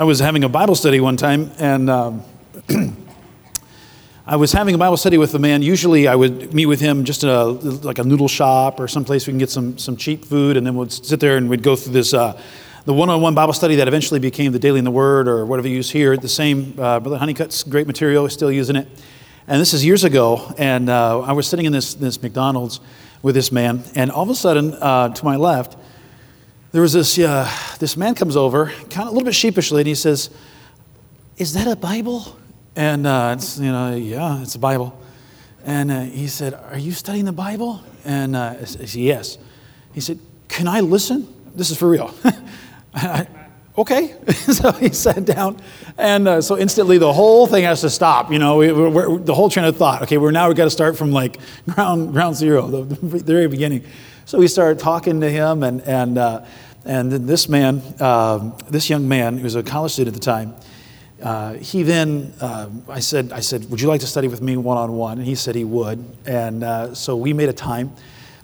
I was having a Bible study one time, and um, I was having a Bible study with a man. Usually, I would meet with him just in a like a noodle shop or someplace we can get some some cheap food, and then we'd sit there and we'd go through this. Uh, the one-on-one Bible study that eventually became the Daily in the Word or whatever you use here. The same, uh, Brother Honeycutt's great material, still using it. And this is years ago, and uh, I was sitting in this, this McDonald's with this man, and all of a sudden, uh, to my left, there was this, uh, this man comes over, kind of a little bit sheepishly, and he says, Is that a Bible? And, uh, it's, you know, yeah, it's a Bible. And uh, he said, Are you studying the Bible? And uh, I said, Yes. He said, Can I listen? This is for real. I, okay. so he sat down, and uh, so instantly the whole thing has to stop. You know, we, the whole train of thought. Okay, we're now we've got to start from like ground ground zero, the, the, very beginning. So we started talking to him, and and uh, and then this man, uh, this young man, who was a college student at the time. Uh, he then, uh, I said, I said, would you like to study with me one on one? And he said he would. And uh, so we made a time.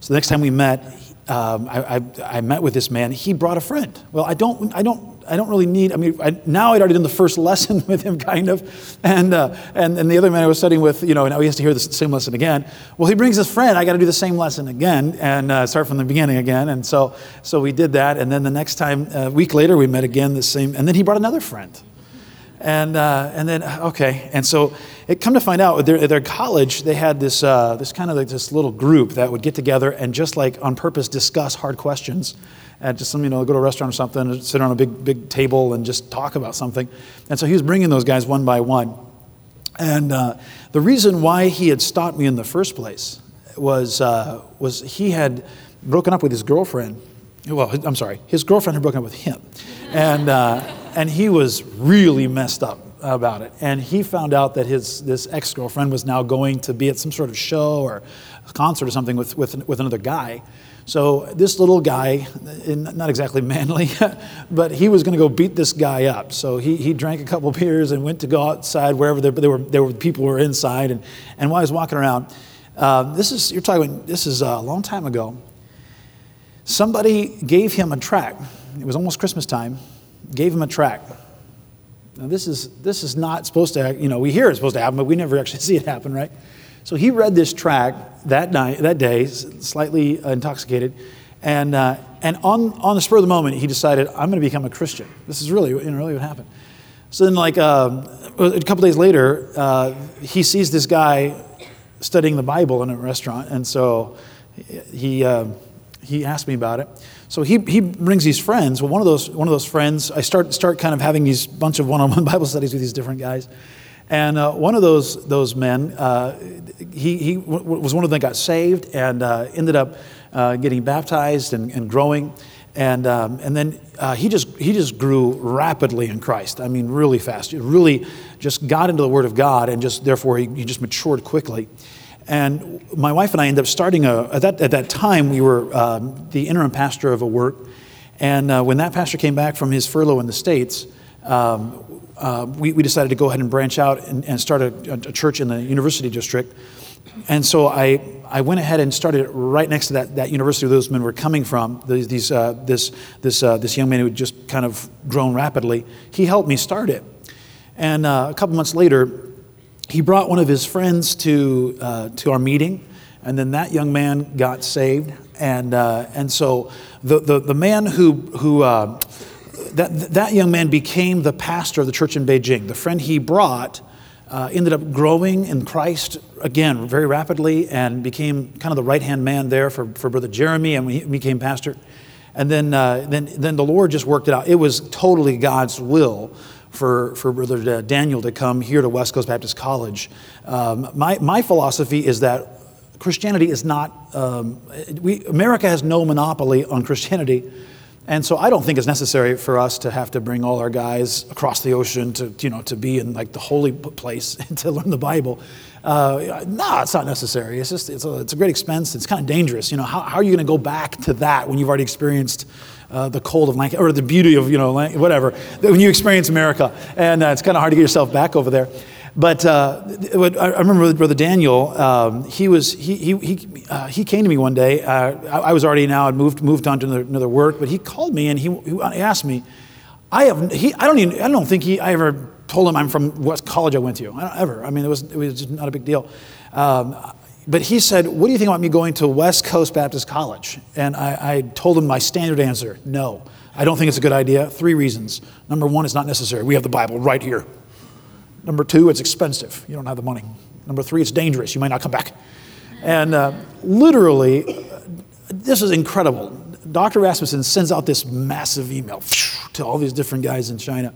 So the next time we met, um, I, I, I, met with this man. He brought a friend. Well, I don't, I don't, I don't really need. I mean, I, now I'd already done the first lesson with him, kind of, and uh, and and the other man I was studying with, you know, now he has to hear the same lesson again. Well, he brings his friend. I got to do the same lesson again and uh, start from the beginning again. And so, so we did that. And then the next time, a week later, we met again. The same. And then he brought another friend. And, uh, and then, okay. And so it come to find out, at their, their college, they had this, uh, this kind of like this little group that would get together and just like on purpose discuss hard questions. And just some, you know, go to a restaurant or something, and sit on a big, big table and just talk about something. And so he was bringing those guys one by one. And uh, the reason why he had stopped me in the first place was, uh, was he had broken up with his girlfriend. Well, I'm sorry, his girlfriend had broken up with him. And, uh, and he was really messed up about it. And he found out that his this ex girlfriend was now going to be at some sort of show or concert or something with, with, with another guy. So this little guy, not exactly manly, but he was going to go beat this guy up. So he, he drank a couple beers and went to go outside wherever there, there were there were people were inside. And, and while he was walking around, uh, this is you're talking this is a long time ago. Somebody gave him a track. It was almost Christmas time gave him a track. Now, this is, this is not supposed to, you know, we hear it's supposed to happen, but we never actually see it happen, right? So he read this track that night, that day, slightly intoxicated, and, uh, and on, on the spur of the moment, he decided, I'm going to become a Christian. This is really, you know, really what happened. So then, like uh, a couple days later, uh, he sees this guy studying the Bible in a restaurant, and so he, uh, he asked me about it. So he, he brings these friends. Well, one of those one of those friends, I start start kind of having these bunch of one-on-one Bible studies with these different guys, and uh, one of those those men, uh, he he w- was one of them that got saved and uh, ended up uh, getting baptized and, and growing, and um, and then uh, he just he just grew rapidly in Christ. I mean, really fast. He really just got into the Word of God, and just therefore he, he just matured quickly. And my wife and I ended up starting a, at that, at that time, we were um, the interim pastor of a work. And uh, when that pastor came back from his furlough in the States, um, uh, we, we, decided to go ahead and branch out and, and start a, a, church in the university district. And so I, I went ahead and started right next to that, that university where those men were coming from. These, these uh, this, this, uh, this young man who had just kind of grown rapidly. He helped me start it. And uh, a couple months later, he brought one of his friends to, uh, to our meeting, and then that young man got saved. And, uh, and so the, the, the man who, who that, that young man became the pastor of the church in Beijing. The friend he brought uh, ended up growing in Christ again very rapidly and became kind of the right hand man there for, for Brother Jeremy, and he became pastor. And then, uh, then, then the Lord just worked it out. It was totally God's will for, for Brother Daniel to come here to West Coast Baptist College. Um, my, my philosophy is that Christianity is not, um, we, America has no monopoly on Christianity. And so I don't think it's necessary for us to have to bring all our guys across the ocean to, you know, to be in like the holy place to learn the Bible. Uh, no, it's not necessary. It's just, it's a, it's a great expense. It's kind of dangerous. You know, how, how are you going to go back to that when you've already experienced uh, the cold of Lancaster, or the beauty of, you know, whatever, when you experience America. And uh, it's kind of hard to get yourself back over there. But uh, I remember Brother Daniel, um, he, was, he, he, he, uh, he came to me one day. Uh, I, I, was already now, I'd moved, moved on to another, another, work, but he called me and he, he asked me, I have he, I don't even I don't think he I ever told him I'm from what college I went to. I don't ever. I mean, it was it was not a big deal. Um, but he said, "What do you think about me going to West Coast Baptist College?" And I, I told him my standard answer: No, I don't think it's a good idea. Three reasons. Number one, it's not necessary. We have the Bible right here. Number two, it's expensive. You don't have the money. Number three, it's dangerous. You might not come back. And uh, literally, this is incredible. Dr. Rasmussen sends out this massive email to all these different guys in China.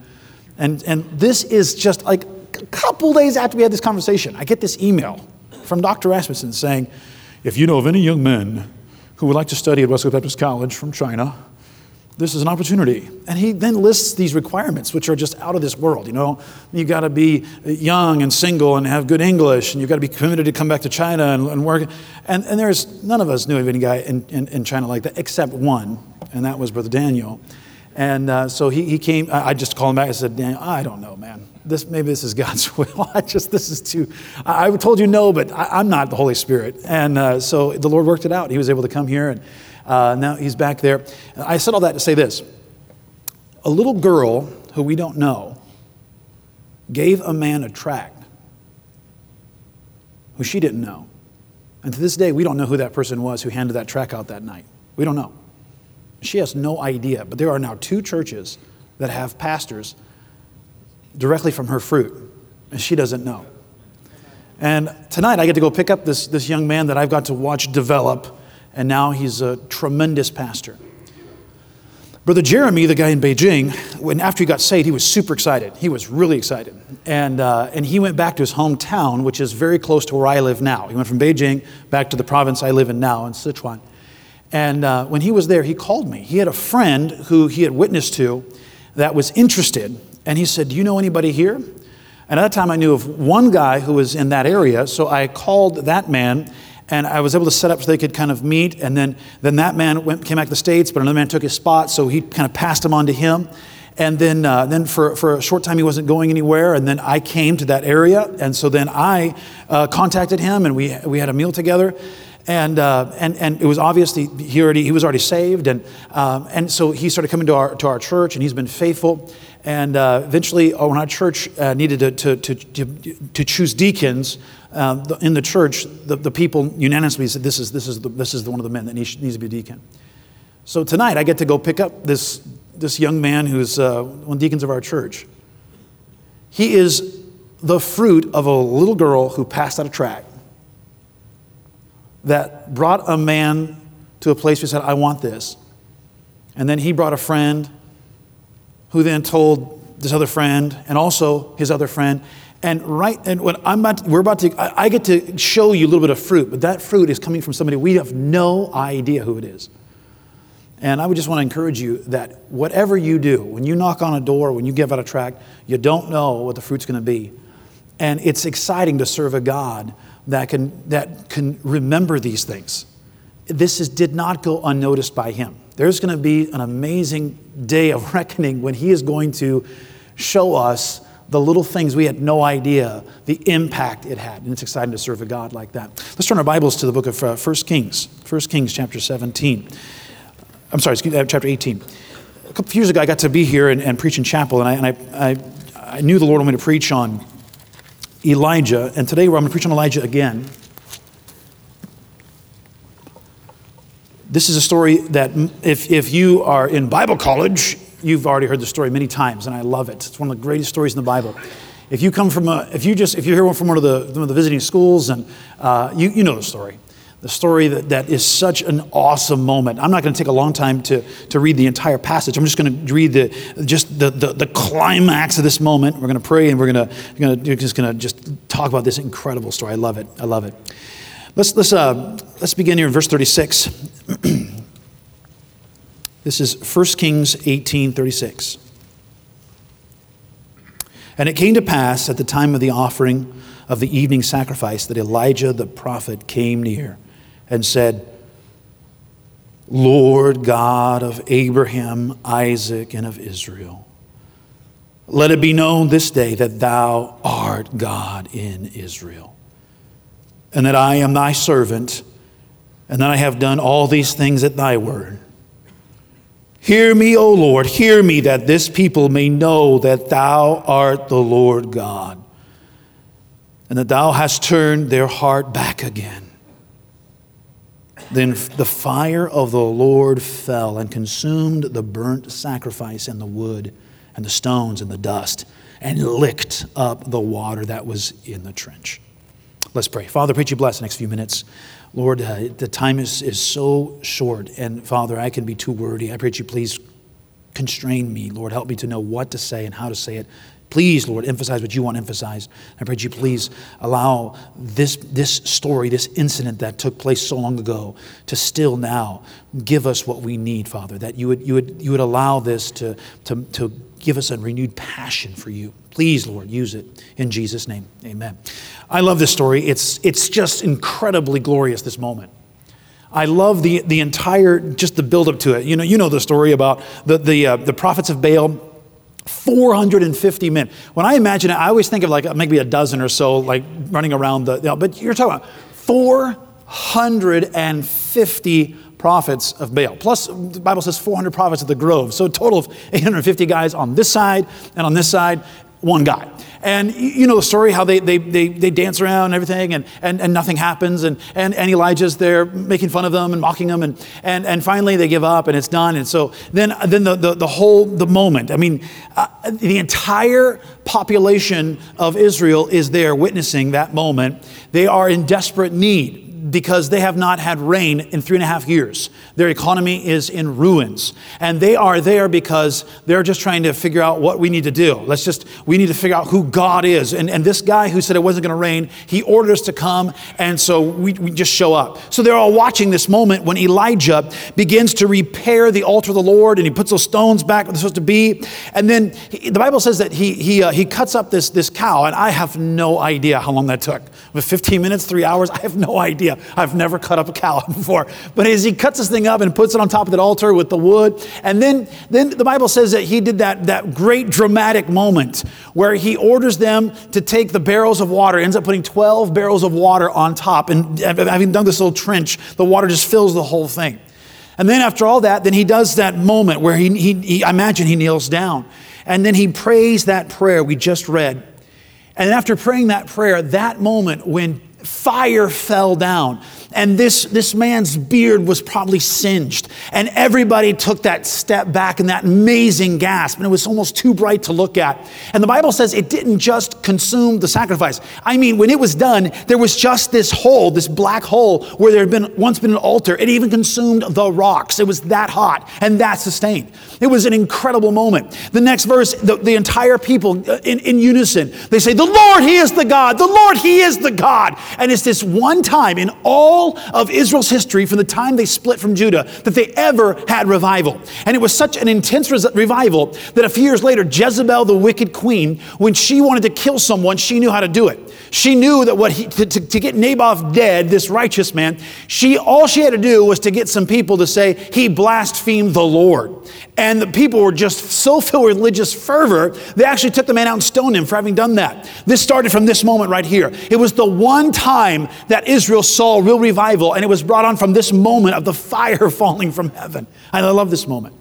And, and this is just like a couple days after we had this conversation, I get this email from Dr. Rasmussen saying, If you know of any young men who would like to study at Westcoast Baptist College from China, this is an opportunity. And he then lists these requirements, which are just out of this world. You know, you got to be young and single and have good English, and you've got to be committed to come back to China and, and work. And, and there's none of us knew of any guy in, in, in, China like that, except one, and that was Brother Daniel. And uh, so he, he came, I just called him back and said, Daniel, I don't know, man. This, maybe this is God's will. I just, this is too, I, I told you no, but I, am not the Holy Spirit. And uh, so the Lord worked it out. He was able to come here and uh, now he's back there. I said all that to say this a little girl who we don't know gave a man a tract who she didn't know. And to this day, we don't know who that person was who handed that tract out that night. We don't know. She has no idea. But there are now two churches that have pastors directly from her fruit, and she doesn't know. And tonight, I get to go pick up this, this young man that I've got to watch develop and now he's a tremendous pastor. Brother Jeremy, the guy in Beijing, when after he got saved, he was super excited. He was really excited, and uh, and he went back to his hometown, which is very close to where I live now. He went from Beijing back to the province I live in now, in Sichuan. And uh, when he was there, he called me. He had a friend who he had witnessed to that was interested, and he said, "Do you know anybody here?" And at that time, I knew of one guy who was in that area, so I called that man and I was able to set up so they could kind of meet. And then, then that man went, came back to the States, but another man took his spot, so he kind of passed him on to him. And then, uh, then for, for a short time, he wasn't going anywhere. And then I came to that area. And so then I uh, contacted him, and we, we had a meal together. And, uh, and, and it was obvious he, he, already, he was already saved. And, um, and so he started coming to our, to our church, and he's been faithful. And uh, eventually, uh, when our church uh, needed to, to, to, to, choose deacons uh, in the church, the, the people unanimously said, This is, this, is the, this is the, one of the men that needs, needs to be a deacon. So tonight, I get to go pick up this, this young man who's uh, one of the deacons of our church. He is the fruit of a little girl who passed out a tract that brought a man to a place where he said, I want this. And then he brought a friend who then told this other friend and also his other friend. And right, and when I'm about, to, we're about to, I, I get to show you a little bit of fruit, but that fruit is coming from somebody we have no idea who it is. And I would just want to encourage you that whatever you do, when you knock on a door, when you give out a tract, you don't know what the fruit's going to be. And it's exciting to serve a God that can, that can remember these things. This is, did not go unnoticed by him. There's going to be an amazing day of reckoning when He is going to show us the little things we had no idea the impact it had. And it's exciting to serve a God like that. Let's turn our Bibles to the book of uh, 1 Kings, 1 Kings chapter 17. I'm sorry, excuse, uh, chapter 18. A couple years ago, I got to be here and, and preach in chapel, and, I, and I, I, I knew the Lord wanted me to preach on Elijah, and today I'm going to preach on Elijah again. This is a story that if, if you are in Bible college, you've already heard the story many times, and I love it. It's one of the greatest stories in the Bible. If you come from a, if you just, if you hear one from one of the, one of the visiting schools, and uh, you, you know the story. The story that, that is such an awesome moment. I'm not going to take a long time to, to read the entire passage. I'm just going to read the, just the, the, the climax of this moment. We're going to pray and we're going to, going to, just going to just talk about this incredible story. I love it. I love it. Let's, let's, uh, let's begin here in verse 36. this is 1 Kings 18 36. And it came to pass at the time of the offering of the evening sacrifice that Elijah the prophet came near and said, Lord God of Abraham, Isaac, and of Israel, let it be known this day that thou art God in Israel and that I am thy servant, and that I have done all these things at thy word. Hear me, O Lord, hear me, that this people may know that thou art the Lord God, and that thou hast turned their heart back again. Then the fire of the Lord fell and consumed the burnt sacrifice and the wood and the stones and the dust and licked up the water that was in the trench. Let's pray. Father, pray you bless the next few minutes. Lord, uh, the time is, is so short, and Father, I can be too wordy. I pray you please constrain me. Lord, help me to know what to say and how to say it. Please, Lord, emphasize what you want emphasized. I pray you please allow this, this story, this incident that took place so long ago, to still now give us what we need, Father. That you would, you would, you would allow this to, to, to give us a renewed passion for you. Please, Lord, use it in Jesus' name. Amen. I love this story. It's, it's just incredibly glorious, this moment. I love the, the entire, just the buildup to it. You know, you know the story about the, the, uh, the prophets of Baal 450 men. When I imagine it, I always think of like maybe a dozen or so, like running around the, you know, but you're talking about 450 prophets of Baal. Plus, the Bible says 400 prophets of the grove. So a total of 850 guys on this side and on this side, one guy. And you know the story, how they, they, they, they dance around and everything, and, and, and nothing happens, and, and, and Elijah's there making fun of them and mocking them, and, and, and finally they give up and it's done. And so then, then the, the, the whole, the moment, I mean, uh, the entire population of Israel is there witnessing that moment. They are in desperate need because they have not had rain in three and a half years. Their economy is in ruins. And they are there because they're just trying to figure out what we need to do. Let's just, we need to figure out who God is. And, and this guy who said it wasn't going to rain, he ordered us to come. And so we, we just show up. So they're all watching this moment when Elijah begins to repair the altar of the Lord and he puts those stones back where they're supposed to be. And then he, the Bible says that he, he, uh, he cuts up this, this cow. And I have no idea how long that took. With 15 minutes, three hours, I have no idea. I've never cut up a cow before. But as he cuts this thing up and puts it on top of that altar with the wood, and then, then the Bible says that he did that, that great dramatic moment where he orders them to take the barrels of water, ends up putting 12 barrels of water on top. And having done this little trench, the water just fills the whole thing. And then after all that, then he does that moment where he, he, he I imagine he kneels down. And then he prays that prayer we just read. And after praying that prayer, that moment when fire fell down and this, this man's beard was probably singed. And everybody took that step back in that amazing gasp, and it was almost too bright to look at. And the Bible says it didn't just consume the sacrifice. I mean, when it was done, there was just this hole, this black hole, where there had been once been an altar. It even consumed the rocks. It was that hot and that sustained. It was an incredible moment. The next verse, the, the entire people uh, in, in unison, they say, The Lord, He is the God. The Lord, He is the God. And it's this one time in all all of Israel's history from the time they split from Judah that they ever had revival. And it was such an intense revival that a few years later, Jezebel, the wicked queen, when she wanted to kill someone, she knew how to do it. She knew that what he, to, to, to get Naboth dead, this righteous man, she all she had to do was to get some people to say he blasphemed the Lord. And the people were just so filled with religious fervor, they actually took the man out and stoned him for having done that. This started from this moment right here. It was the one time that Israel saw real revival, and it was brought on from this moment of the fire falling from heaven. And I love this moment.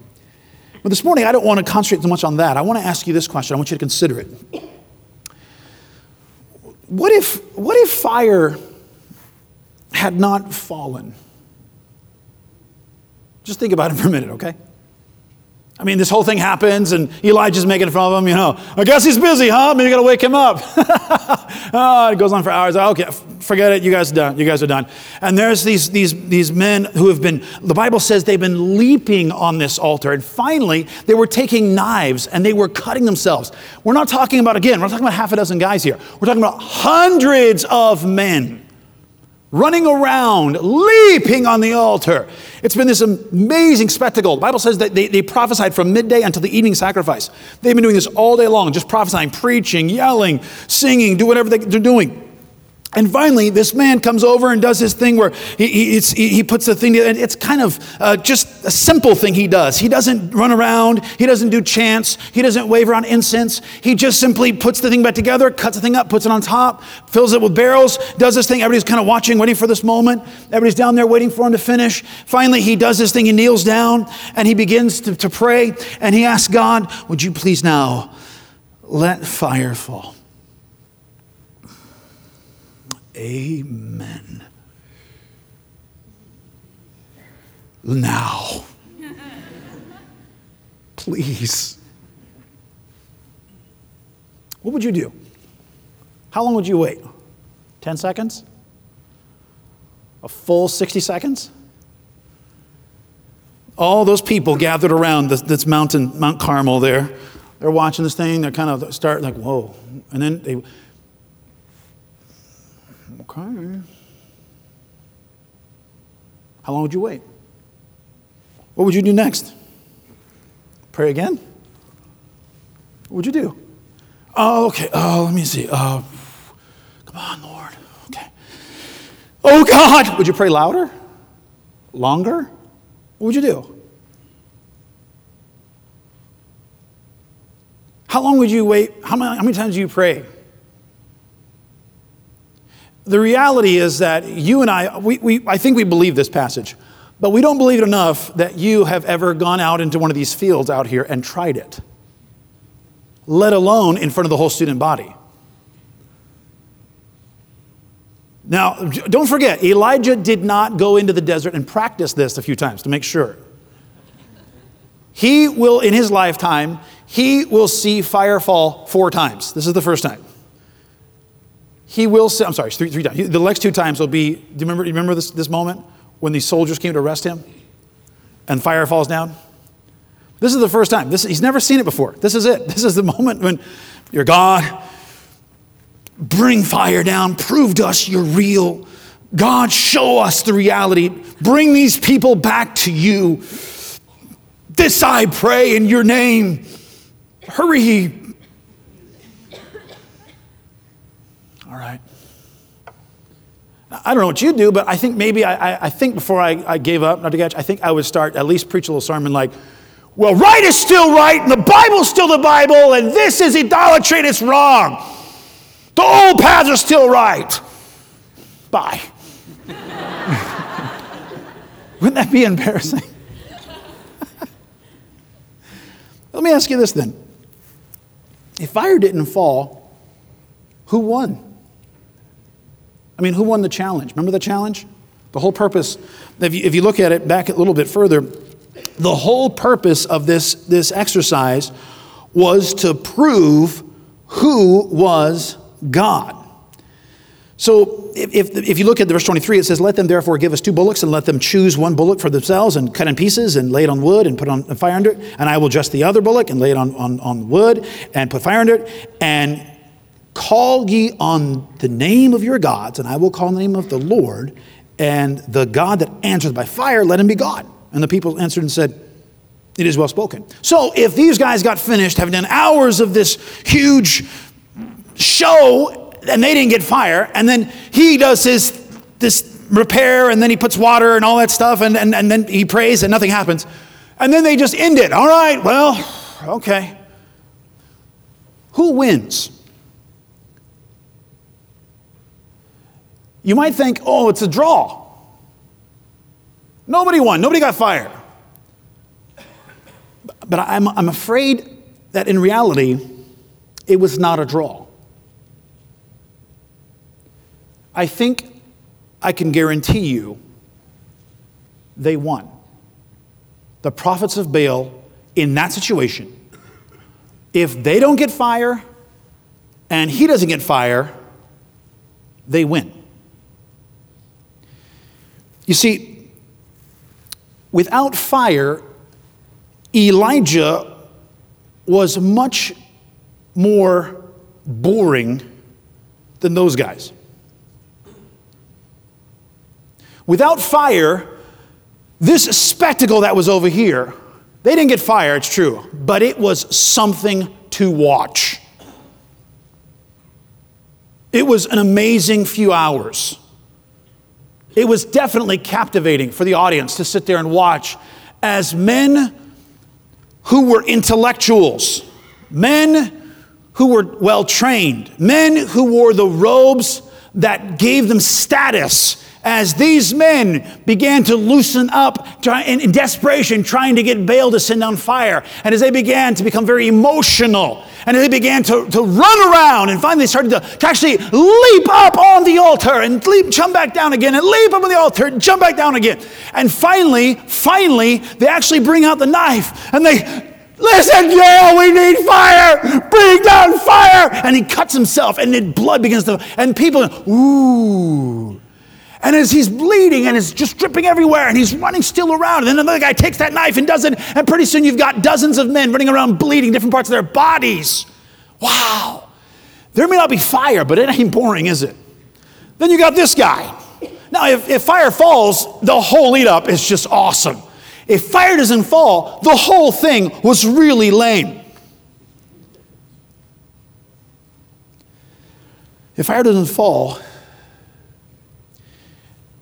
But this morning, I don't want to concentrate too much on that. I want to ask you this question. I want you to consider it. What if, what if fire had not fallen? Just think about it for a minute, okay? I mean, this whole thing happens, and Elijah's making fun of him. You know, I guess he's busy, huh? Maybe you got to wake him up. oh, it goes on for hours. Okay, forget it. You guys are done. You guys are done. And there's these these these men who have been. The Bible says they've been leaping on this altar, and finally they were taking knives and they were cutting themselves. We're not talking about again. We're not talking about half a dozen guys here. We're talking about hundreds of men running around, leaping on the altar. It's been this amazing spectacle. The Bible says that they, they prophesied from midday until the evening sacrifice. They've been doing this all day long, just prophesying, preaching, yelling, singing, do whatever they, they're doing. And finally, this man comes over and does his thing where he, he, he puts the thing, and it's kind of uh, just a simple thing he does. He doesn't run around, he doesn't do chants, he doesn't wave around incense. He just simply puts the thing back together, cuts the thing up, puts it on top, fills it with barrels, does this thing. Everybody's kind of watching, waiting for this moment. Everybody's down there waiting for him to finish. Finally, he does this thing, he kneels down and he begins to, to pray, and he asks God, Would you please now let fire fall? Amen. Now. Please. What would you do? How long would you wait? 10 seconds? A full 60 seconds? All those people gathered around this, this mountain, Mount Carmel there, they're watching this thing, they're kind of start like, whoa. And then they Okay. How long would you wait? What would you do next? Pray again? What would you do? Oh, okay. Oh, let me see. Uh, come on, Lord. Okay. Oh, God. Would you pray louder? Longer? What would you do? How long would you wait? How many, how many times do you pray? The reality is that you and I, we, we, I think we believe this passage, but we don't believe it enough that you have ever gone out into one of these fields out here and tried it, let alone in front of the whole student body. Now, don't forget, Elijah did not go into the desert and practice this a few times to make sure. He will, in his lifetime, he will see fire fall four times. This is the first time he will say, I'm sorry, three, three times. The next two times will be, do you remember, you remember this, this moment when these soldiers came to arrest him and fire falls down? This is the first time. This, he's never seen it before. This is it. This is the moment when your God, bring fire down, prove to us you're real. God, show us the reality. Bring these people back to you. This I pray in your name. Hurry, I don't know what you do, but I think maybe I, I, I think before I, I, gave up, not to catch, I think I would start at least preach a little sermon like, well, right is still right, and the Bible's still the Bible, and this is idolatry and it's wrong. The old paths are still right. Bye. Wouldn't that be embarrassing? Let me ask you this then. If fire didn't fall, who won? I mean, who won the challenge? Remember the challenge? The whole purpose, if you, if you look at it back a little bit further, the whole purpose of this, this exercise was to prove who was God. So if, if, you look at verse 23, it says, Let them therefore give us two bullocks and let them choose one bullock for themselves and cut in pieces and lay it on wood and put on fire under it. And I will just the other bullock and lay it on, on, on wood and put fire under it. And Call ye on the name of your gods, and I will call the name of the Lord, and the God that answers by fire, let him be God. And the people answered and said, It is well spoken. So if these guys got finished, having done hours of this huge show, and they didn't get fire, and then he does his this repair, and then he puts water and all that stuff, and, and, and then he prays, and nothing happens. And then they just end it. All right, well, okay. Who wins? You might think, oh, it's a draw. Nobody won, nobody got fired. But I'm, I'm afraid that in reality, it was not a draw. I think I can guarantee you they won. The prophets of Baal in that situation, if they don't get fire and he doesn't get fire, they win. You see, without fire, Elijah was much more boring than those guys. Without fire, this spectacle that was over here, they didn't get fire, it's true, but it was something to watch. It was an amazing few hours. It was definitely captivating for the audience to sit there and watch as men who were intellectuals, men who were well trained, men who wore the robes that gave them status as these men began to loosen up in desperation, trying to get Baal to send down fire, and as they began to become very emotional, and they began to, to run around, and finally started to, to actually leap up on the altar and leap, jump back down again, and leap up on the altar, and jump back down again. And finally, finally, they actually bring out the knife and they Listen, Jael, we need fire. Bring down fire. And he cuts himself, and then blood begins to, and people, ooh. And as he's bleeding and it's just dripping everywhere and he's running still around, and then another guy takes that knife and does it, and pretty soon you've got dozens of men running around bleeding different parts of their bodies. Wow. There may not be fire, but it ain't boring, is it? Then you got this guy. Now, if, if fire falls, the whole lead up is just awesome. If fire doesn't fall, the whole thing was really lame. If fire doesn't fall,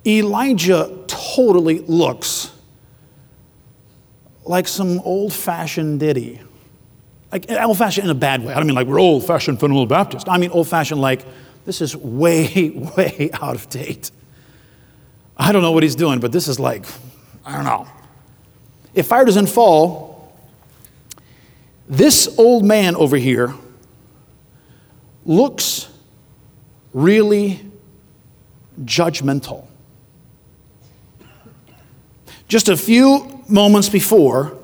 Elijah totally looks like some old fashioned ditty. Like old fashioned in a bad way. I don't mean like we're old fashioned fundamental Baptist. I mean old fashioned like this is way, way out of date. I don't know what he's doing, but this is like, I don't know. If fire doesn't fall, this old man over here looks really judgmental. Just a few moments before,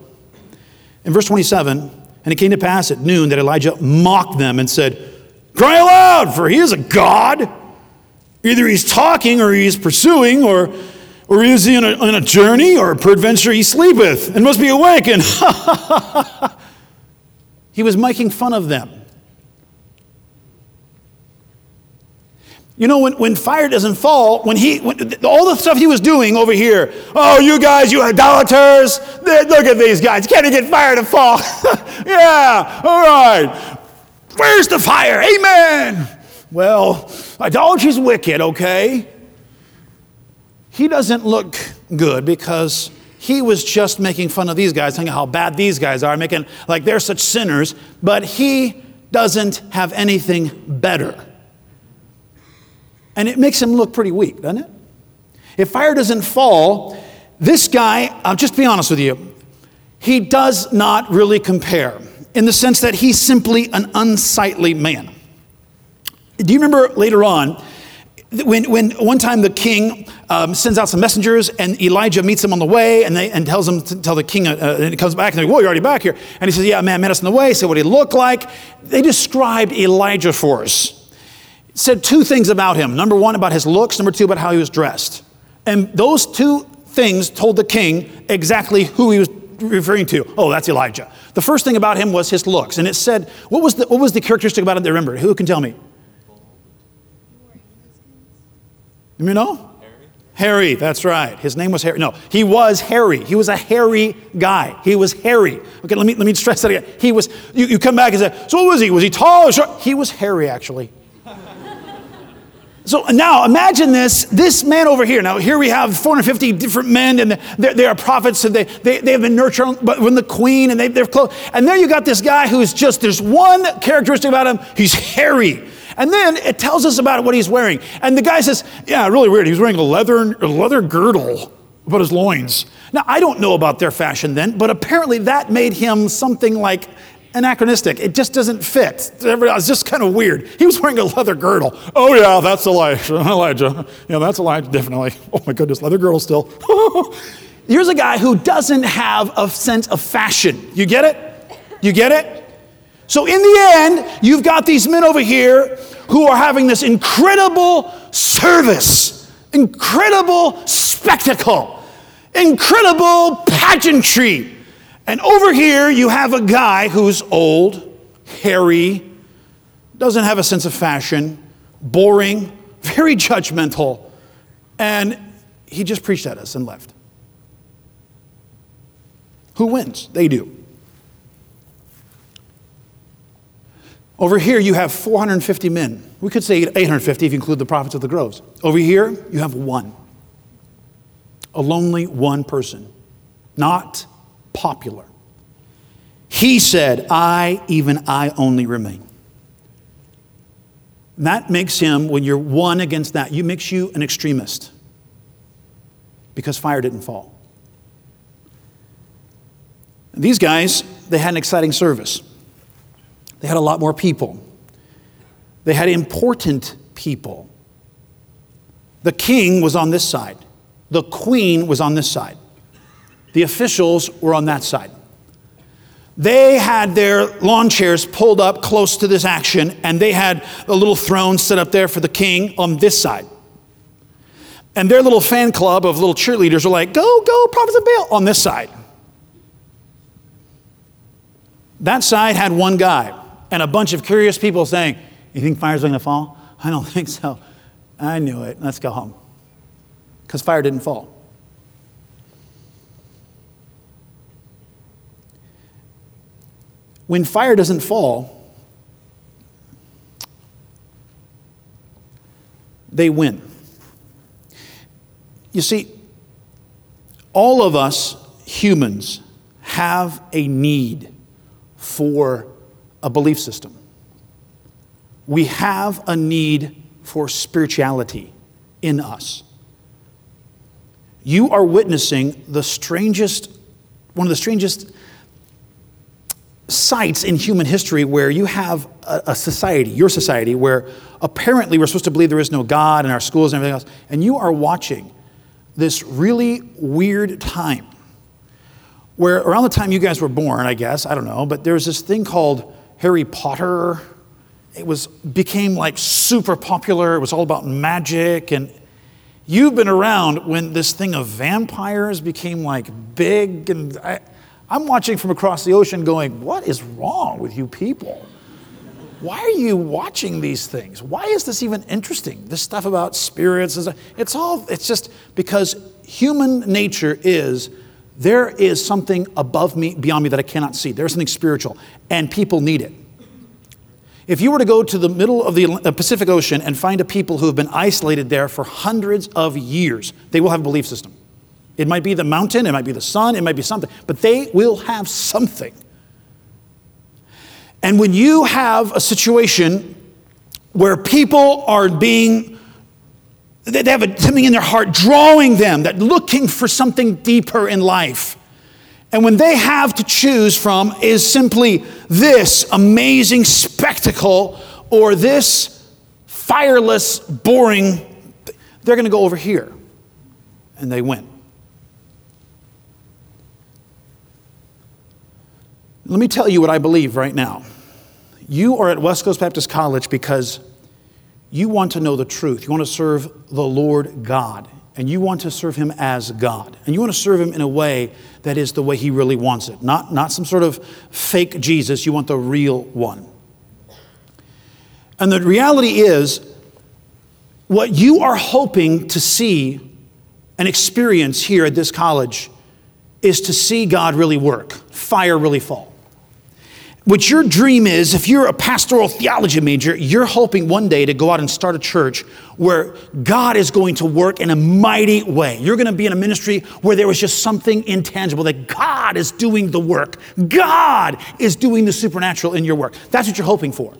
in verse 27, and it came to pass at noon that Elijah mocked them and said, Cry aloud, for he is a God. Either he's talking or he's pursuing, or, or is he on a, on a journey, or peradventure he sleepeth and must be awake. And he was making fun of them. You know, when, when fire doesn't fall, when he, when, all the stuff he was doing over here, oh, you guys, you idolaters, look at these guys, can't get fire to fall? yeah, all right. Where's the fire? Amen. Well, idolatry's wicked, okay? He doesn't look good because he was just making fun of these guys, saying how bad these guys are, making like they're such sinners, but he doesn't have anything better. And it makes him look pretty weak, doesn't it? If fire doesn't fall, this guy, I'll just be honest with you, he does not really compare in the sense that he's simply an unsightly man. Do you remember later on when, when one time the king um, sends out some messengers and Elijah meets him on the way and, they, and tells him to tell the king, uh, and he comes back and they go, Whoa, you're already back here. And he says, Yeah, man met us on the way, said what he looked like. They described Elijah for us said two things about him. Number one, about his looks. Number two, about how he was dressed. And those two things told the king exactly who he was referring to. Oh, that's Elijah. The first thing about him was his looks. And it said, what was the, what was the characteristic about it that remember? Who can tell me? You know? Harry, Harry, that's right. His name was Harry. No, he was Harry. He was a hairy guy. He was hairy. Okay, let me, let me stress that again. He was, you, you come back and say, so what was he? Was he tall or short? He was hairy, actually. So now imagine this, this man over here. Now here we have 450 different men and they are prophets and they, they, they have been nurtured from the queen and they, they're close. And there you got this guy who's just, there's one characteristic about him, he's hairy. And then it tells us about what he's wearing. And the guy says, yeah, really weird. He's wearing a leather, a leather girdle about his loins. Now, I don't know about their fashion then, but apparently that made him something like anachronistic. It just doesn't fit. It's just kind of weird. He was wearing a leather girdle. Oh, yeah, that's Elijah. Elijah. Yeah, that's Elijah, definitely. Oh, my goodness, leather girdle still. Here's a guy who doesn't have a sense of fashion. You get it? You get it? So, in the end, you've got these men over here who are having this incredible service, incredible spectacle, incredible pageantry and over here, you have a guy who's old, hairy, doesn't have a sense of fashion, boring, very judgmental, and he just preached at us and left. Who wins? They do. Over here, you have 450 men. We could say 850 if you include the prophets of the groves. Over here, you have one. A lonely one person, not popular. He said, I, even I only remain. that makes him, when you're one against that, you makes you an extremist because fire didn't fall. These guys, they had an exciting service. They had a lot more people. They had important people. The king was on this side, the queen was on this side, the officials were on that side. They had their lawn chairs pulled up close to this action, and they had a little throne set up there for the king on this side. And their little fan club of little cheerleaders were like, go, go, prophets of Baal, on this side. That side had one guy and a bunch of curious people saying, You think fire's going to fall? I don't think so. I knew it. Let's go home. Because fire didn't fall. When fire doesn't fall, they win. You see, all of us humans have a need for a belief system. We have a need for spirituality in us. You are witnessing the strangest, one of the strangest sights in human history where you have a, a, society, your society, where apparently we're supposed to believe there is no God in our schools and everything else, and you are watching this really weird time where around the time you guys were born, I guess, I don't know, but there was this thing called Harry Potter. It was became like super popular. It was all about magic and you've been around when this thing of vampires became like big and I'm watching from across the ocean going, what is wrong with you people? Why are you watching these things? Why is this even interesting? This stuff about spirits, it's all, it's just because human nature is there is something above me, beyond me that I cannot see. There's something spiritual, and people need it. If you were to go to the middle of the uh, Pacific Ocean and find a people who have been isolated there for hundreds of years, they will have a belief system. It might be the mountain, it might be the sun, it might be something, but they will have something. And when you have a situation where people are being they have a, something in their heart drawing them, that looking for something deeper in life. And when they have to choose from is simply this amazing spectacle or this fireless, boring, they're going to go over here. And they win. Let me tell you what I believe right now. You are at West Coast Baptist College because you want to know the truth. You want to serve the Lord God, and you want to serve Him as God. And you want to serve Him in a way that is the way He really wants it, not, not some sort of fake Jesus. You want the real one. And the reality is, what you are hoping to see and experience here at this college is to see God really work, fire really fall. What your dream is, if you're a pastoral theology major, you're hoping one day to go out and start a church where God is going to work in a mighty way. You're going to be in a ministry where there is just something intangible, that God is doing the work. God is doing the supernatural in your work. That's what you're hoping for.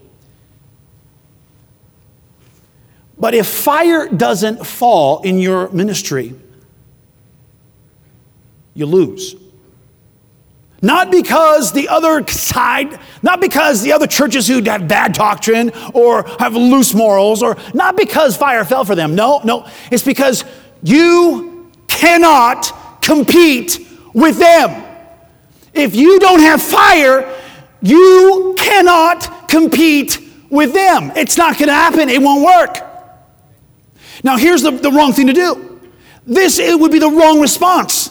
But if fire doesn't fall in your ministry, you lose. Not because the other side, not because the other churches who have bad doctrine or have loose morals, or not because fire fell for them. No, no. It's because you cannot compete with them. If you don't have fire, you cannot compete with them. It's not going to happen. It won't work. Now, here's the, the wrong thing to do. This it would be the wrong response.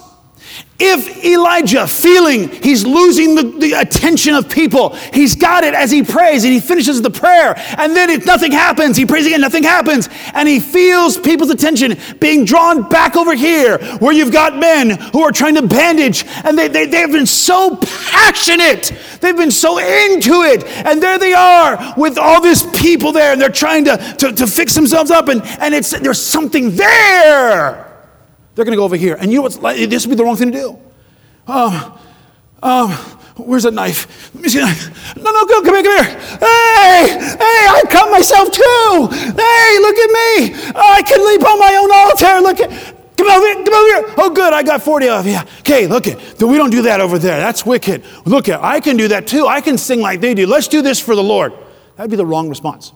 If Elijah, feeling he's losing the, the, attention of people, he's got it as he prays and he finishes the prayer, and then if nothing happens, he prays again, nothing happens, and he feels people's attention being drawn back over here, where you've got men who are trying to bandage, and they, they, they've been so passionate, they've been so into it, and there they are with all these people there, and they're trying to, to, to fix themselves up, and, and it's, there's something there. They're going to go over here. And you know what's like? this would be the wrong thing to do. Um, um, where's that knife? Let me see. No, no, go, come here, come here. Hey, hey, I cut myself too. Hey, look at me. I can leap on my own altar. Look at, Come over here, come over here. Oh, good, I got 40 of you. Okay, look it. We don't do that over there. That's wicked. Look at, I can do that too. I can sing like they do. Let's do this for the Lord. That'd be the wrong response.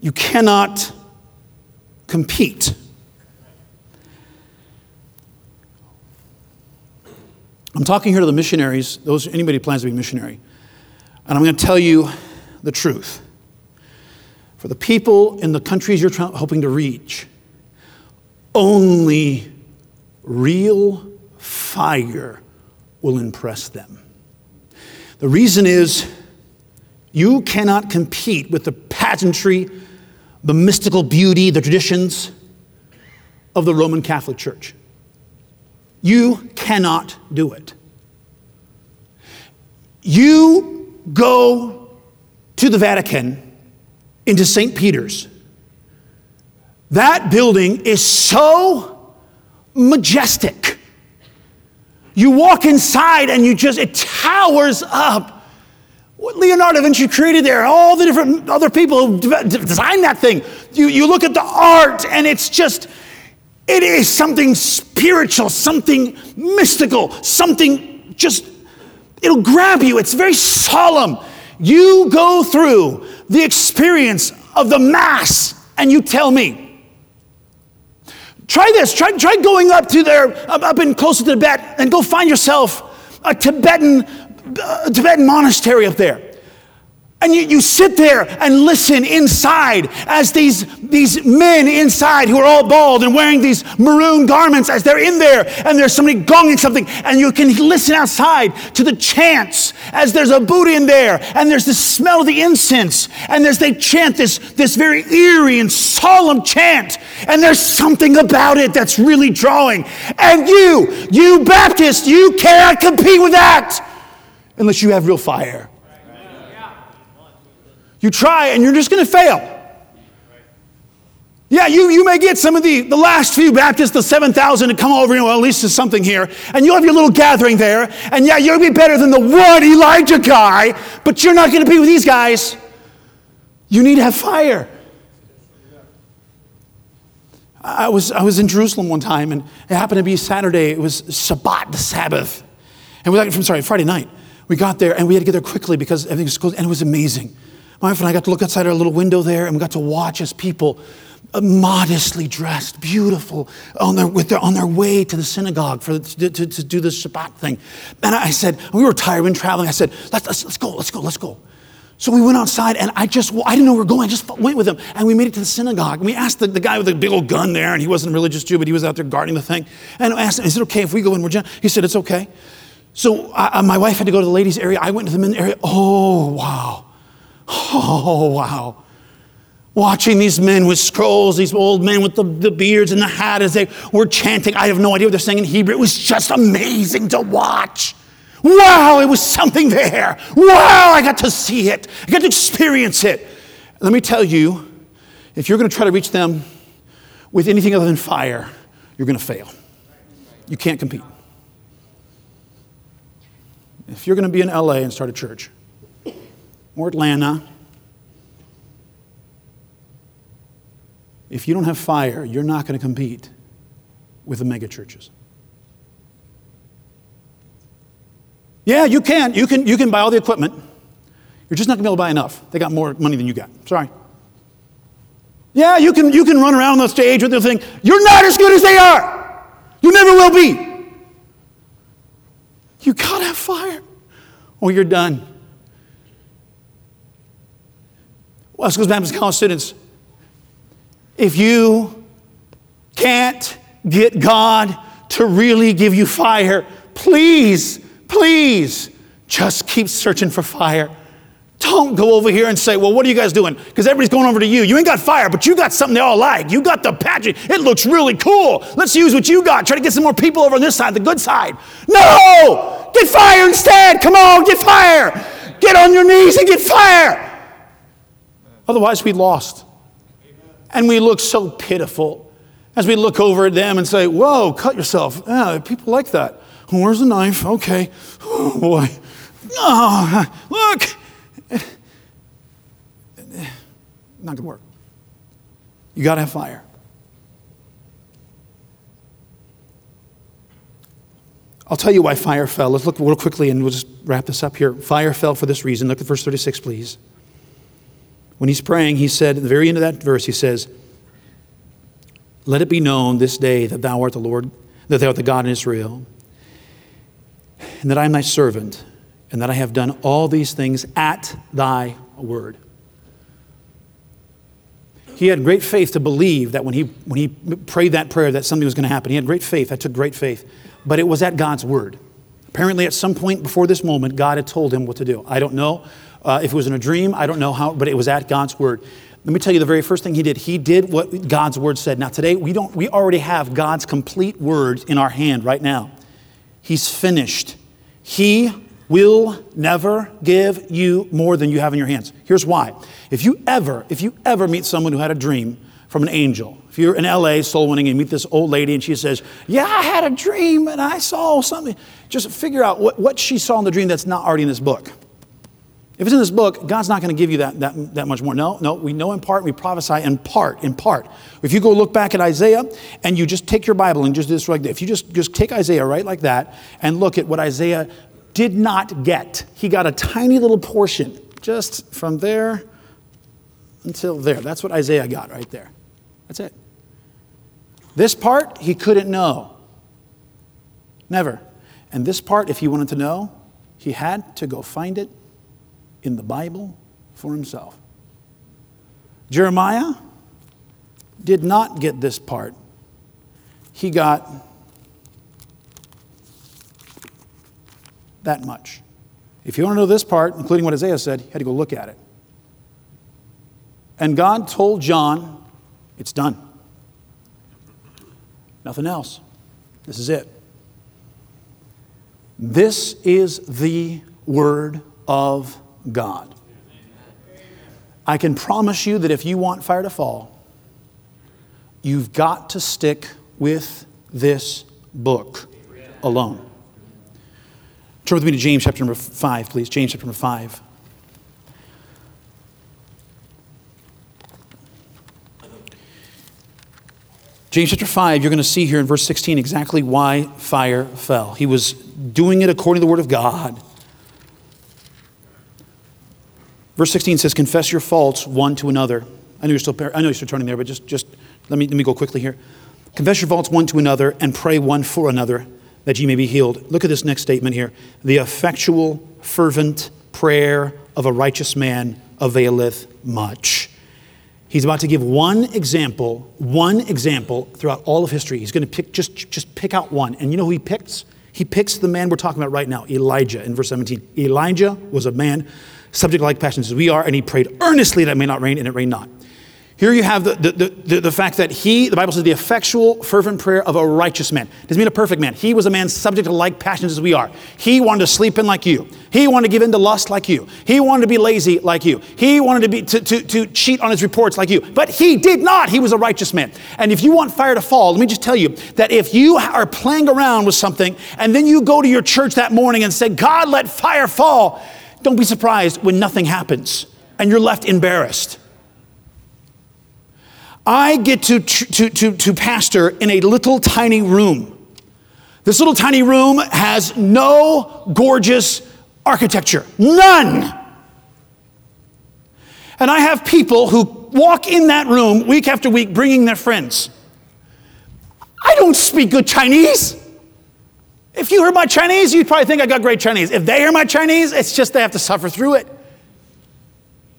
You cannot compete. I'm talking here to the missionaries, those anybody plans to be a missionary. And I'm going to tell you the truth. For the people in the countries you're hoping to reach, only real fire will impress them. The reason is you cannot compete with the pageantry the mystical beauty, the traditions of the Roman Catholic Church. You cannot do it. You go to the Vatican, into St. Peter's. That building is so majestic. You walk inside and you just, it towers up Leonardo da Vinci created there, all the different other people who designed that thing. You, you look at the art, and it's just, it is something spiritual, something mystical, something just, it'll grab you. It's very solemn. You go through the experience of the Mass, and you tell me. Try this. Try, try going up to there, up, up in closer to Tibet, and go find yourself a Tibetan uh, Tibetan monastery up there. And you, you sit there and listen inside as these, these men inside who are all bald and wearing these maroon garments as they're in there and there's somebody gonging something and you can listen outside to the chants as there's a Buddha in there and there's the smell of the incense and there's they chant this, this very eerie and solemn chant and there's something about it that's really drawing. And you, you Baptist, you cannot compete with that unless you have real fire. You try and you're just going to fail. Yeah, you, you may get some of the, the last few Baptists, the 7,000 to come over, you know, well, at least there's something here. And you'll have your little gathering there. And yeah, you'll be better than the one Elijah guy, but you're not going to be with these guys. You need to have fire. I was, I was in Jerusalem one time, and it happened to be Saturday. It was Shabbat, the Sabbath. And we like, I'm sorry, Friday night. We got there and we had to get there quickly because everything was closed, and it was amazing. My wife and I got to look outside our little window there and we got to watch as people uh, modestly dressed, beautiful, on their, with their, on their way to the synagogue for, to, to, to do the Shabbat thing. And I said, we were tired, we traveling. I said, let's, let's, let's go, let's go, let's go. So we went outside, and I just, I didn't know where we were going. I just went with them, and we made it to the synagogue. And we asked the, the guy with the big old gun there, and he wasn't a religious Jew, but he was out there guarding the thing. And I asked him, is it okay if we go in? We're He said, it's okay. So I, my wife had to go to the ladies' area. I went to the men's area. Oh, wow. Oh, wow. Watching these men with scrolls, these old men with the, the beards and the hat as they were chanting. I have no idea what they're saying in Hebrew. It was just amazing to watch. Wow, it was something there. Wow, I got to see it. I got to experience it. Let me tell you, if you're going to try to reach them with anything other than fire, you're going to fail. You can't compete. If you're going to be in LA and start a church, or Atlanta, if you don't have fire, you're not going to compete with the mega churches. Yeah, you can. You can, you can buy all the equipment. You're just not going to be able to buy enough. They got more money than you got. Sorry. Yeah, you can, you can run around on the stage with the thing. You're not as good as they are. You never will be. You gotta have fire or you're done. West Coast Baptist College students, if you can't get God to really give you fire, please, please just keep searching for fire. Don't go over here and say, well, what are you guys doing? Because everybody's going over to you. You ain't got fire, but you got something they all like. You got the pageant. It looks really cool. Let's use what you got. Try to get some more people over on this side, the good side. No! Get fire instead. Come on, get fire. Get on your knees and get fire. Otherwise, we lost. And we look so pitiful as we look over at them and say, Whoa, cut yourself. Yeah, people like that. Where's the knife? Okay. Oh, boy. Oh, look. Not to work. You got to have fire. I'll tell you why fire fell. Let's look real quickly and we'll just wrap this up here. Fire fell for this reason. Look at verse 36, please. When he's praying, he said, at the very end of that verse, he says, Let it be known this day that thou art the Lord, that thou art the God in Israel, and that I am thy servant, and that I have done all these things at thy word. He had great faith to believe that when he, when he prayed that prayer that something was going to happen. He had great faith. That took great faith. But it was at God's word. Apparently, at some point before this moment, God had told him what to do. I don't know uh, if it was in a dream, I don't know how, but it was at God's word. Let me tell you the very first thing he did. He did what God's word said. Now, today, we, don't, we already have God's complete word in our hand right now. He's finished. He will never give you more than you have in your hands. Here's why. If you ever, if you ever meet someone who had a dream from an angel, if you're in LA soul winning and you meet this old lady and she says, Yeah, I had a dream and I saw something, just figure out what, what she saw in the dream that's not already in this book. If it's in this book, God's not going to give you that, that, that much more. No, no, we know in part, we prophesy in part, in part. If you go look back at Isaiah and you just take your Bible and just do this like that, if you just, just take Isaiah right like that and look at what Isaiah did not get. He got a tiny little portion just from there until there. That's what Isaiah got right there. That's it. This part he couldn't know. Never. And this part, if he wanted to know, he had to go find it in the Bible for himself. Jeremiah did not get this part. He got that much. If you want to know this part, including what Isaiah said, you had to go look at it. And God told John, it's done. Nothing else. This is it. This is the Word of God. I can promise you that if you want fire to fall, you've got to stick with this book alone. Turn with me to James chapter number 5, please. James chapter number 5. James chapter 5, you're going to see here in verse 16 exactly why fire fell. He was doing it according to the word of God. Verse 16 says, Confess your faults one to another. I know you're still, I know you're still turning there, but just, just let, me, let me go quickly here. Confess your faults one to another and pray one for another that ye may be healed. Look at this next statement here. The effectual, fervent prayer of a righteous man availeth much. He's about to give one example, one example throughout all of history. He's going to pick just, just pick out one. And you know who he picks? He picks the man we're talking about right now, Elijah, in verse 17. Elijah was a man subject like passions as we are, and he prayed earnestly that it may not rain, and it rained not. Here you have the, the, the, the, fact that he, the Bible says, the effectual, fervent prayer of a righteous man. Doesn't mean a perfect man. He was a man subject to like passions as we are. He wanted to sleep in like you. He wanted to give in to lust like you. He wanted to be lazy like you. He wanted to, be, to, to, to cheat on his reports like you. But he did not. He was a righteous man. And if you want fire to fall, let me just tell you that if you are playing around with something and then you go to your church that morning and say, God, let fire fall, don't be surprised when nothing happens and you're left embarrassed. I get to, to, to, to pastor in a little tiny room. This little tiny room has no gorgeous architecture, none. And I have people who walk in that room week after week bringing their friends. I don't speak good Chinese. If you heard my Chinese, you'd probably think I got great Chinese. If they hear my Chinese, it's just they have to suffer through it.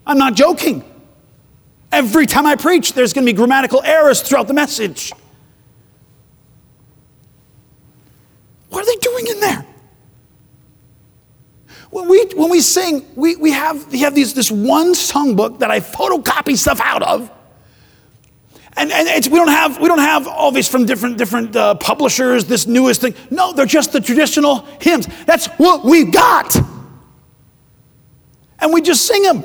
I'm not joking. Every time I preach, there's going to be grammatical errors throughout the message. What are they doing in there? When we, when we sing, we, we have, we have these, this one songbook that I photocopy stuff out of. And, and it's we, don't have, we don't have all these from different, different uh, publishers, this newest thing. No, they're just the traditional hymns. That's what we've got. And we just sing them.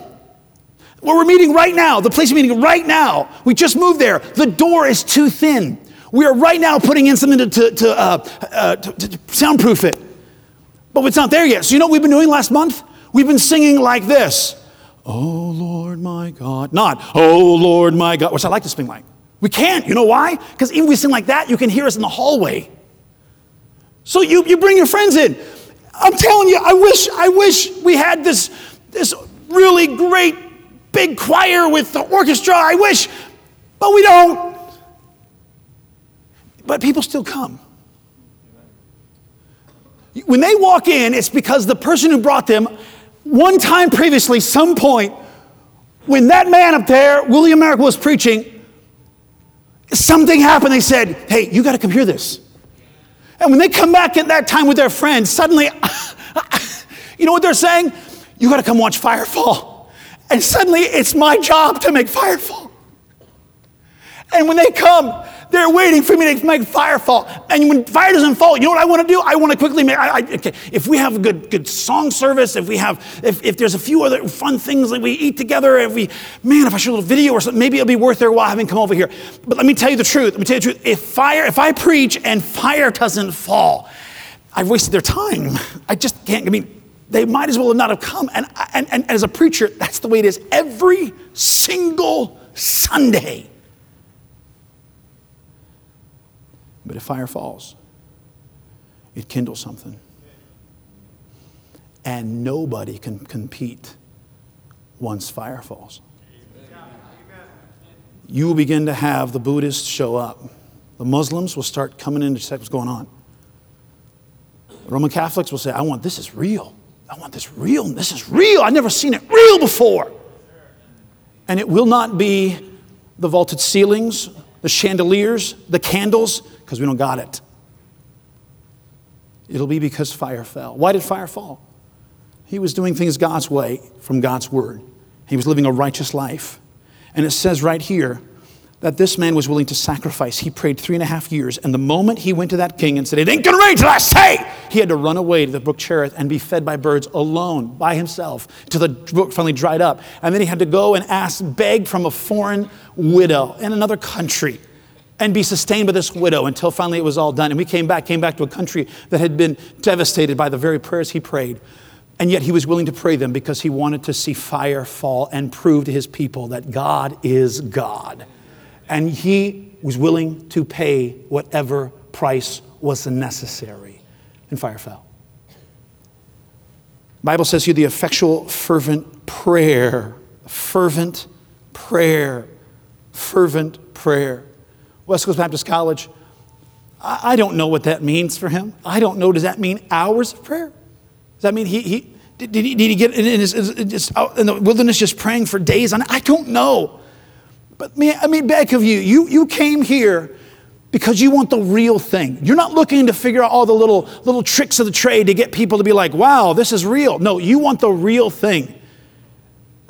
Where we're meeting right now, the place we're meeting right now, we just moved there. The door is too thin. We are right now putting in something to, to, to, uh, uh, to, to soundproof it. But it's not there yet. So, you know what we've been doing last month? We've been singing like this Oh Lord my God. Not, Oh Lord my God, which I like to sing like. We can't. You know why? Because even if we sing like that, you can hear us in the hallway. So you, you bring your friends in. I'm telling you, I wish, I wish we had this, this really great big choir with the orchestra. I wish, but we don't. But people still come. When they walk in, it's because the person who brought them, one time previously, some point, when that man up there, William Merrick, was preaching, something happened. They said, Hey, you got to come hear this. And when they come back at that time with their friends, suddenly, you know what they're saying? You got to come watch Firefall. And suddenly, it's my job to make Firefall. And when they come, they're waiting for me to make fire fall. And when fire doesn't fall, you know what I want to do? I want to quickly make, I, I, okay, if we have a good, good song service, if we have, if, if there's a few other fun things that we eat together, if we, man, if I shoot a little video or something, maybe it'll be worth their while having come over here. But let me tell you the truth. Let me tell you the truth. If fire, if I preach and fire doesn't fall, I've wasted their time. I just can't, I mean, they might as well not have come. And, and, and as a preacher, that's the way it is every single Sunday. But if fire falls, it kindles something. And nobody can compete once fire falls. You will begin to have the Buddhists show up. The Muslims will start coming in to check what's going on. The Roman Catholics will say, I want this is real. I want this real. This is real. I've never seen it real before. And it will not be the vaulted ceilings, the chandeliers, the candles because we don't got it. It'll be because fire fell. Why did fire fall? He was doing things God's way from God's word. He was living a righteous life. And it says right here that this man was willing to sacrifice. He prayed three and a half years. And the moment he went to that king and said, It ain't gonna rain till I say, he had to run away to the brook Cherith and be fed by birds alone, by himself, till the brook finally dried up. And then he had to go and ask, beg from a foreign widow in another country and be sustained by this widow until finally it was all done. And we came back, came back to a country that had been devastated by the very prayers he prayed. And yet he was willing to pray them because he wanted to see fire fall and prove to his people that God is God. And he was willing to pay whatever price was necessary. And fire fell. The Bible says here the effectual, fervent prayer, fervent prayer, fervent prayer. West Coast Baptist College, I, don't know what that means for him. I don't know. Does that mean hours of prayer? Does that mean he, he did, did, he, did he get in, his, his, in the wilderness just praying for days on I don't know. But me, I mean, back of you, you, you came here because you want the real thing. You're not looking to figure out all the little, little tricks of the trade to get people to be like, wow, this is real. No, you want the real thing.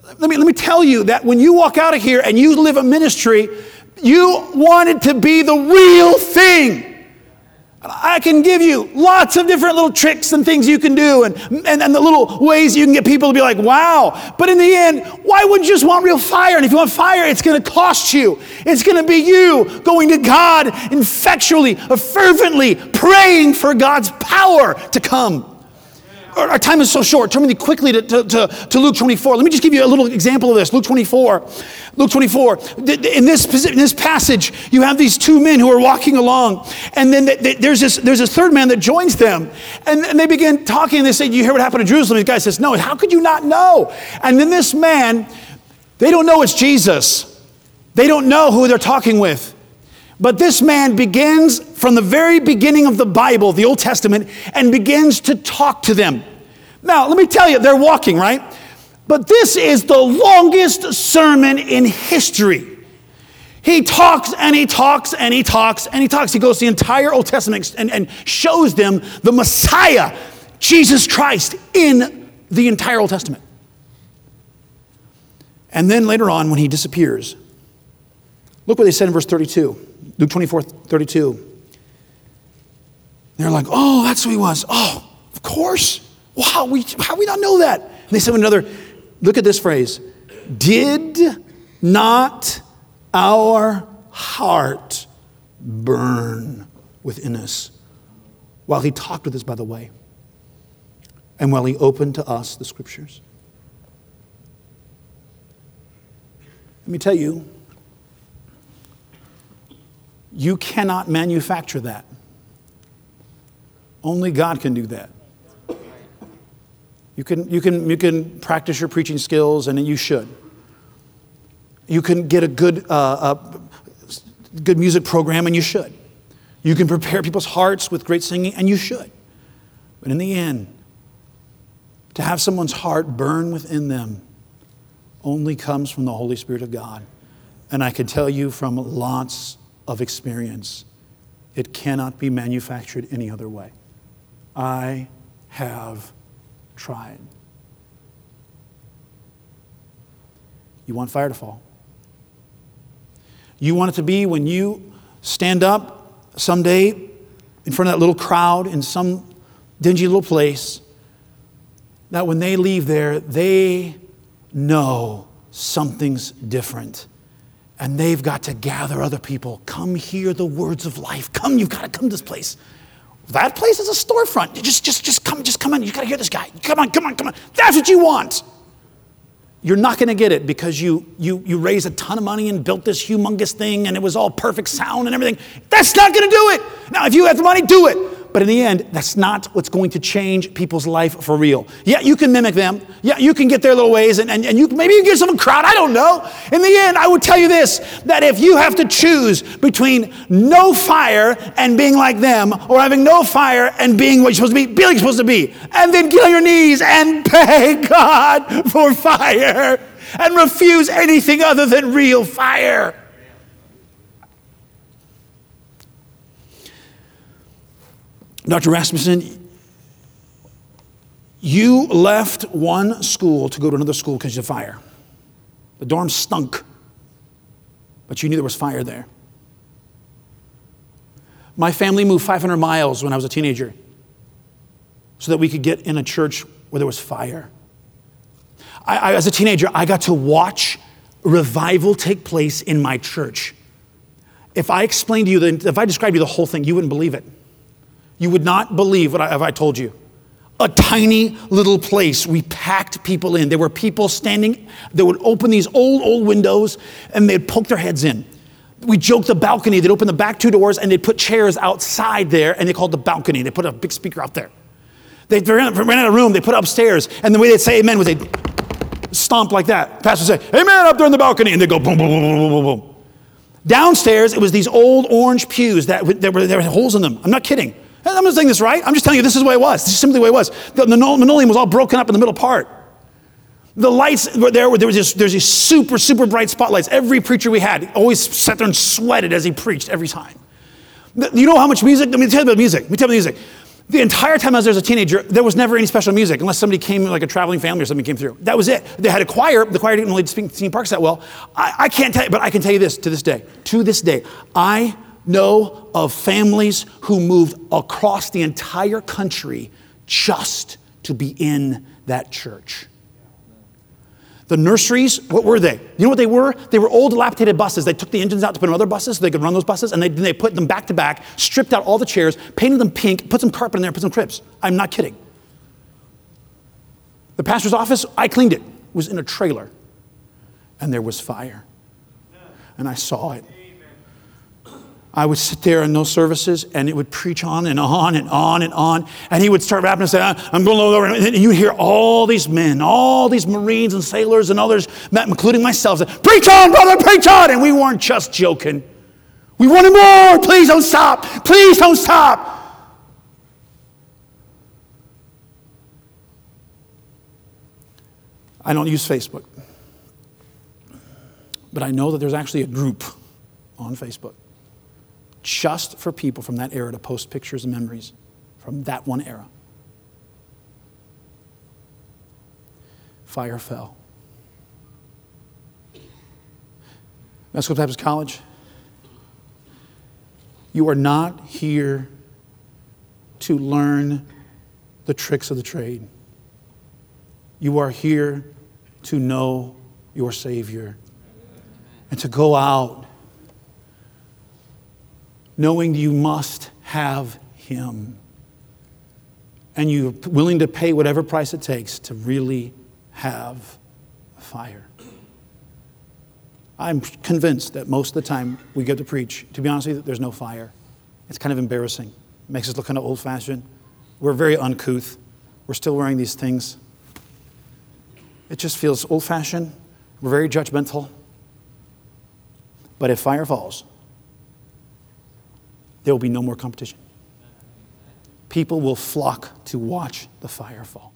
Let me, let me tell you that when you walk out of here and you live a ministry you wanted to be the real thing. I can give you lots of different little tricks and things you can do and, and, and, the little ways you can get people to be like, wow. But in the end, why wouldn't you just want real fire? And if you want fire, it's going to cost you. It's going to be you going to God effectually, fervently praying for God's power to come our time is so short. Turn me quickly to, to, to, to, Luke 24. Let me just give you a little example of this. Luke 24. Luke 24. In this, in this passage, you have these two men who are walking along, and then there's this, there's this third man that joins them. And, and they begin talking, and they say, You hear what happened to Jerusalem? The guy says, No, how could you not know? And then this man, they don't know it's Jesus. They don't know who they're talking with. But this man begins from the very beginning of the Bible, the Old Testament, and begins to talk to them. Now, let me tell you, they're walking, right? But this is the longest sermon in history. He talks and he talks and he talks and he talks. He goes the entire Old Testament and, and shows them the Messiah, Jesus Christ, in the entire Old Testament. And then later on, when he disappears, look what they said in verse 32, Luke 24 32. They're like, oh, that's who he was. Oh, of course. Wow, we, how we not know that? And they said another, look at this phrase Did not our heart burn within us while he talked with us by the way and while he opened to us the scriptures? Let me tell you, you cannot manufacture that. Only God can do that. You can, you can, you can practice your preaching skills, and you should. You can get a good, uh, a good music program, and you should. You can prepare people's hearts with great singing, and you should. But in the end, to have someone's heart burn within them only comes from the Holy Spirit of God. And I can tell you from lots of experience, it cannot be manufactured any other way. I have tried. You want fire to fall. You want it to be when you stand up someday in front of that little crowd in some dingy little place, that when they leave there, they know something's different. And they've got to gather other people. Come hear the words of life. Come, you've got to come to this place. That place is a storefront. Just, just, just come, just come in. You've got to hear this guy. Come on, come on, come on. That's what you want. You're not going to get it because you, you, you raised a ton of money and built this humongous thing and it was all perfect sound and everything. That's not going to do it. Now, if you have the money, do it. But in the end, that's not what's going to change people's life for real. Yeah, you can mimic them. Yeah, you can get their little ways and, and, and you maybe you get some crowd. I don't know. In the end, I would tell you this that if you have to choose between no fire and being like them, or having no fire and being what you're supposed to be, be like you're supposed to be, and then get on your knees and beg God for fire and refuse anything other than real fire. Dr. Rasmussen, you left one school to go to another school because of fire. The dorm stunk, but you knew there was fire there. My family moved 500 miles when I was a teenager so that we could get in a church where there was fire. I, I, as a teenager, I got to watch revival take place in my church. If I explained to you, the, if I described you the whole thing, you wouldn't believe it. You would not believe what I, if I told you. A tiny little place. We packed people in. There were people standing, they would open these old, old windows and they'd poke their heads in. We joked the balcony. They'd open the back two doors and they'd put chairs outside there and they called the balcony. They put a big speaker out there. They ran, ran out of room. They put upstairs. And the way they'd say amen was they'd stomp like that. Pastor would say, amen up there in the balcony. And they'd go boom, boom, boom, boom, boom, boom. Downstairs, it was these old orange pews that there were, there were holes in them. I'm not kidding. I'm not saying this right. I'm just telling you this is the way it was. This is simply the way it was. The linoleum was all broken up in the middle part. The lights were there. There was this, there's these super, super bright spotlights. Every preacher we had always sat there and sweated as he preached every time. You know how much music? Let me tell you about music. Let me tell you about music. The entire time I was there as a teenager, there was never any special music unless somebody came, like a traveling family or something came through. That was it. They had a choir. The choir didn't really speak sing parks that well. I, I can't tell you, but I can tell you this to this day. To this day, I know of families who moved across the entire country just to be in that church. The nurseries, what were they? You know what they were? They were old, dilapidated buses. They took the engines out to put in other buses so they could run those buses, and they, they put them back to back, stripped out all the chairs, painted them pink, put some carpet in there, put some cribs. I'm not kidding. The pastor's office, I cleaned it, was in a trailer, and there was fire. And I saw it. I would sit there in those services and it would preach on and on and on and on. And he would start rapping and say, I'm going over. And you hear all these men, all these Marines and sailors and others, including myself, say, Preach on, brother, preach on. And we weren't just joking. We wanted more. Please don't stop. Please don't stop. I don't use Facebook. But I know that there's actually a group on Facebook just for people from that era to post pictures and memories from that one era. fire fell. West Coast Baptist College, you are not here to learn the tricks of the trade. You are here to know your Savior and to go out knowing you must have Him. And you're willing to pay whatever price it takes to really have fire. I'm convinced that most of the time we get to preach, to be honest with you, there's no fire. It's kind of embarrassing. It makes us look kind of old fashioned. We're very uncouth. We're still wearing these things. It just feels old fashioned. We're very judgmental. But if fire falls, there will be no more competition. People will flock to watch the fire fall.